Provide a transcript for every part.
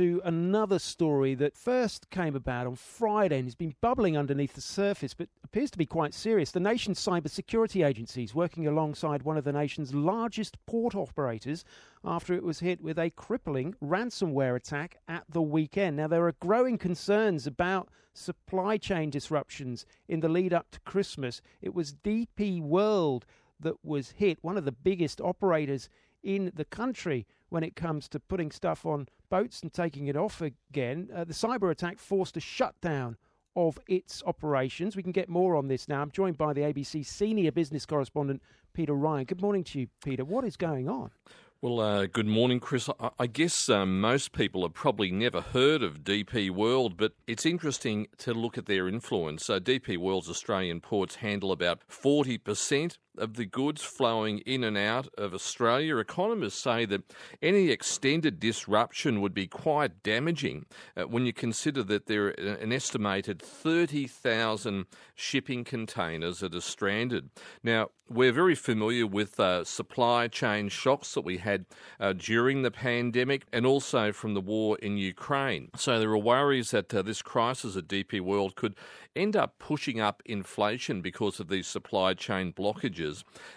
to another story that first came about on Friday and has been bubbling underneath the surface but appears to be quite serious. The nation's cybersecurity agencies working alongside one of the nation's largest port operators after it was hit with a crippling ransomware attack at the weekend. Now, there are growing concerns about supply chain disruptions in the lead up to Christmas. It was DP World that was hit, one of the biggest operators in the country when it comes to putting stuff on boats and taking it off again. Uh, the cyber attack forced a shutdown of its operations. We can get more on this now. I'm joined by the ABC senior business correspondent, Peter Ryan. Good morning to you, Peter. What is going on? Well, uh, good morning, Chris. I, I guess um, most people have probably never heard of DP World, but it's interesting to look at their influence. So, DP World's Australian ports handle about 40% of the goods flowing in and out of Australia. Economists say that any extended disruption would be quite damaging uh, when you consider that there are an estimated 30,000 shipping containers that are stranded. Now, we're very familiar with uh, supply chain shocks that we had uh, during the pandemic and also from the war in Ukraine. So there are worries that uh, this crisis at DP World could end up pushing up inflation because of these supply chain blockages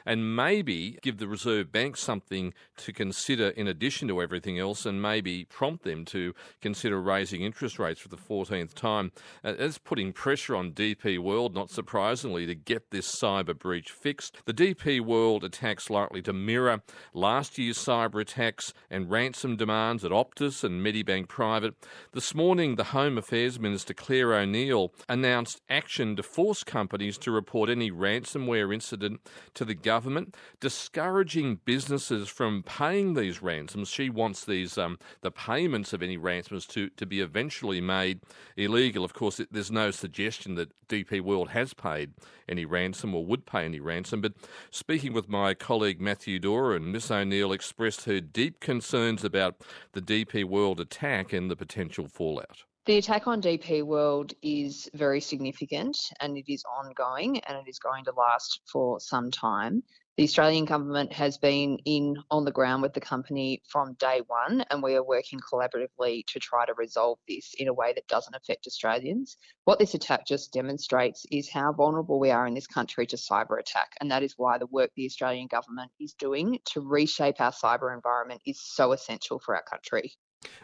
and maybe give the Reserve Bank something to consider in addition to everything else and maybe prompt them to consider raising interest rates for the 14th time. Uh, it's putting pressure on DP World, not surprisingly, to get this cyber breach fixed. The DP World attacks likely to mirror last year's cyber attacks and ransom demands at Optus and Medibank Private. This morning, the Home Affairs Minister Clare O'Neil announced action to force companies to report any ransomware incident to the government, discouraging businesses from paying these ransoms. She wants these um, the payments of any ransoms to, to be eventually made illegal. Of course, there's no suggestion that DP World has paid any ransom or would pay any ransom, but speaking with my colleague Matthew Doran, and Miss O'Neil expressed her deep concerns about the DP World attack and the potential fallout. The attack on DP World is very significant and it is ongoing and it is going to last for some time. The Australian government has been in on the ground with the company from day one, and we are working collaboratively to try to resolve this in a way that doesn't affect Australians. What this attack just demonstrates is how vulnerable we are in this country to cyber attack, and that is why the work the Australian government is doing to reshape our cyber environment is so essential for our country.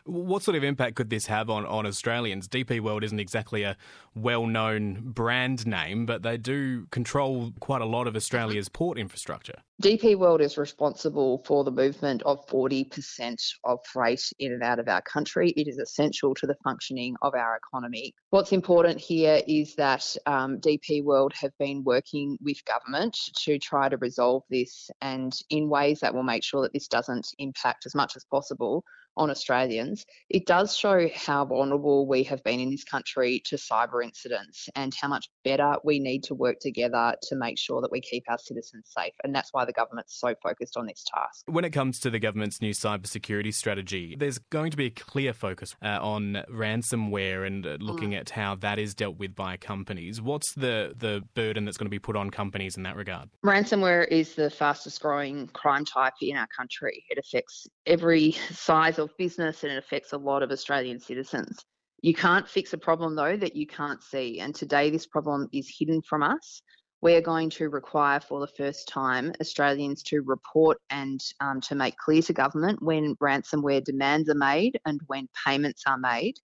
What sort of impact could this have on, on Australians? DP World isn't exactly a well known brand name, but they do control quite a lot of Australia's port infrastructure. DP World is responsible for the movement of 40% of freight in and out of our country. It is essential to the functioning of our economy. What's important here is that um, DP World have been working with government to try to resolve this and in ways that will make sure that this doesn't impact as much as possible on Australians, it does show how vulnerable we have been in this country to cyber incidents and how much better we need to work together to make sure that we keep our citizens safe. And that's why the government's so focused on this task. When it comes to the government's new cybersecurity strategy, there's going to be a clear focus uh, on ransomware and uh, looking mm. at how that is dealt with by companies. What's the, the burden that's going to be put on companies in that regard? Ransomware is the fastest growing crime type in our country. It affects every size of business and it affects a lot of Australian citizens. You can't fix a problem though that you can't see. And today this problem is hidden from us. We're going to require for the first time Australians to report and um, to make clear to government when ransomware demands are made and when payments are made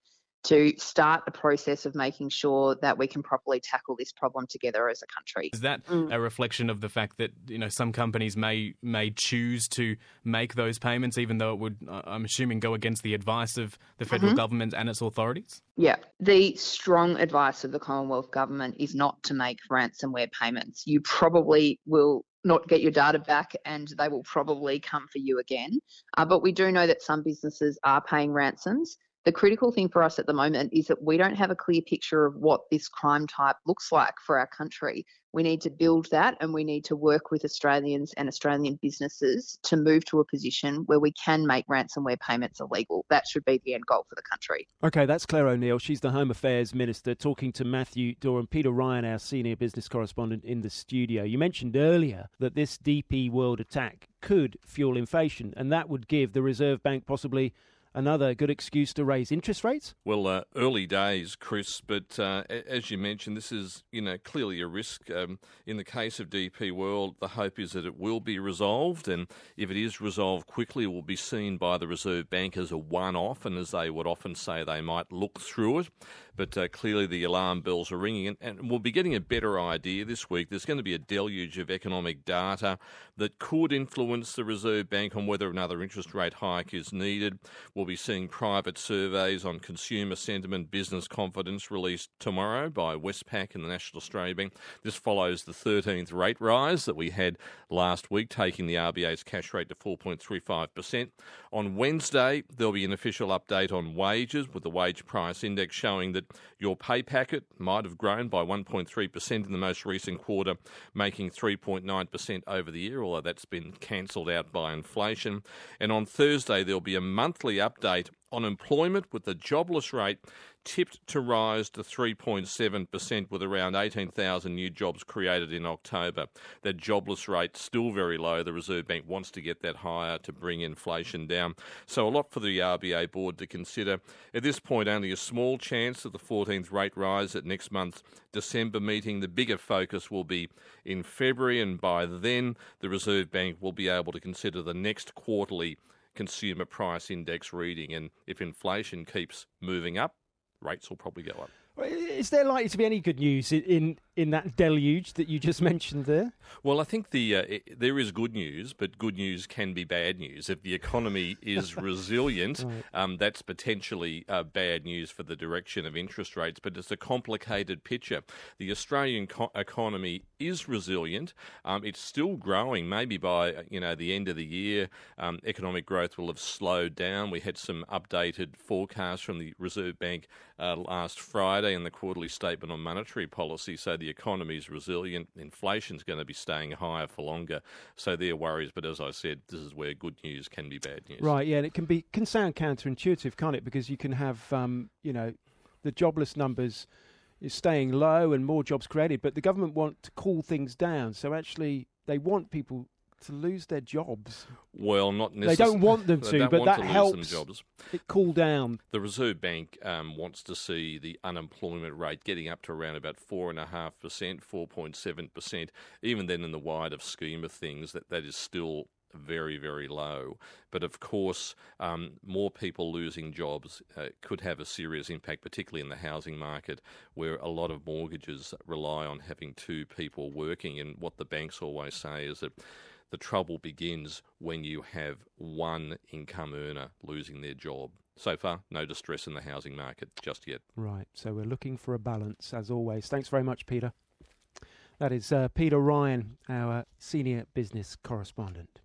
to start the process of making sure that we can properly tackle this problem together as a country. Is that mm. a reflection of the fact that you know some companies may may choose to make those payments, even though it would, I'm assuming, go against the advice of the federal mm-hmm. government and its authorities? Yeah, the strong advice of the Commonwealth government is not to make ransomware payments. You probably will not get your data back and they will probably come for you again. Uh, but we do know that some businesses are paying ransoms. The critical thing for us at the moment is that we don't have a clear picture of what this crime type looks like for our country. We need to build that and we need to work with Australians and Australian businesses to move to a position where we can make ransomware payments illegal. That should be the end goal for the country. Okay, that's Clare O'Neil. She's the Home Affairs Minister talking to Matthew Doran. Peter Ryan, our senior business correspondent in the studio. You mentioned earlier that this DP World attack could fuel inflation and that would give the Reserve Bank possibly another good excuse to raise interest rates? Well, uh, early days, Chris, but uh, as you mentioned, this is you know clearly a risk. Um, in the case of DP World, the hope is that it will be resolved, and if it is resolved quickly, it will be seen by the Reserve Bank as a one-off, and as they would often say, they might look through it. But uh, clearly, the alarm bells are ringing, and, and we'll be getting a better idea this week. There's going to be a deluge of economic data that could influence the Reserve Bank on whether another interest rate hike is needed. We'll be seeing private surveys on consumer sentiment, business confidence released tomorrow by Westpac and the National Australia Bank. This follows the 13th rate rise that we had last week, taking the RBA's cash rate to 4.35%. On Wednesday, there'll be an official update on wages, with the wage price index showing that your pay packet might have grown by 1.3% in the most recent quarter, making 3.9% over the year, although that's been cancelled out by inflation. And on Thursday, there'll be a monthly update on employment with the jobless rate tipped to rise to 3.7% with around 18,000 new jobs created in October. That jobless rate still very low. The Reserve Bank wants to get that higher to bring inflation down. So a lot for the RBA board to consider. At this point, only a small chance of the 14th rate rise at next month's December meeting. The bigger focus will be in February, and by then, the Reserve Bank will be able to consider the next quarterly consumer price index reading. And if inflation keeps moving up, rates will probably go up. Is there likely to be any good news in in that deluge that you just mentioned there? Well, I think the uh, it, there is good news, but good news can be bad news. If the economy is resilient, right. um, that's potentially uh, bad news for the direction of interest rates. But it's a complicated picture. The Australian co- economy is resilient. Um, it's still growing. Maybe by uh, you know the end of the year, um, economic growth will have slowed down. We had some updated forecasts from the Reserve Bank uh, last Friday in the quarterly statement on monetary policy. So the economy is resilient. Inflation's going to be staying higher for longer. So there are worries. But as I said, this is where good news can be bad news. Right. Yeah, and it can be can sound counterintuitive, can't it? Because you can have um, you know the jobless numbers is staying low and more jobs created, but the government want to cool things down. So actually, they want people to lose their jobs. Well, not necessarily. They don't want them to, but that to helps jobs. it cool down. The Reserve Bank um, wants to see the unemployment rate getting up to around about four and a half percent, four point seven percent. Even then, in the wider scheme of things, that that is still very, very low. But of course, um, more people losing jobs uh, could have a serious impact, particularly in the housing market, where a lot of mortgages rely on having two people working. And what the banks always say is that the trouble begins when you have one income earner losing their job. So far, no distress in the housing market just yet. Right. So we're looking for a balance, as always. Thanks very much, Peter. That is uh, Peter Ryan, our senior business correspondent.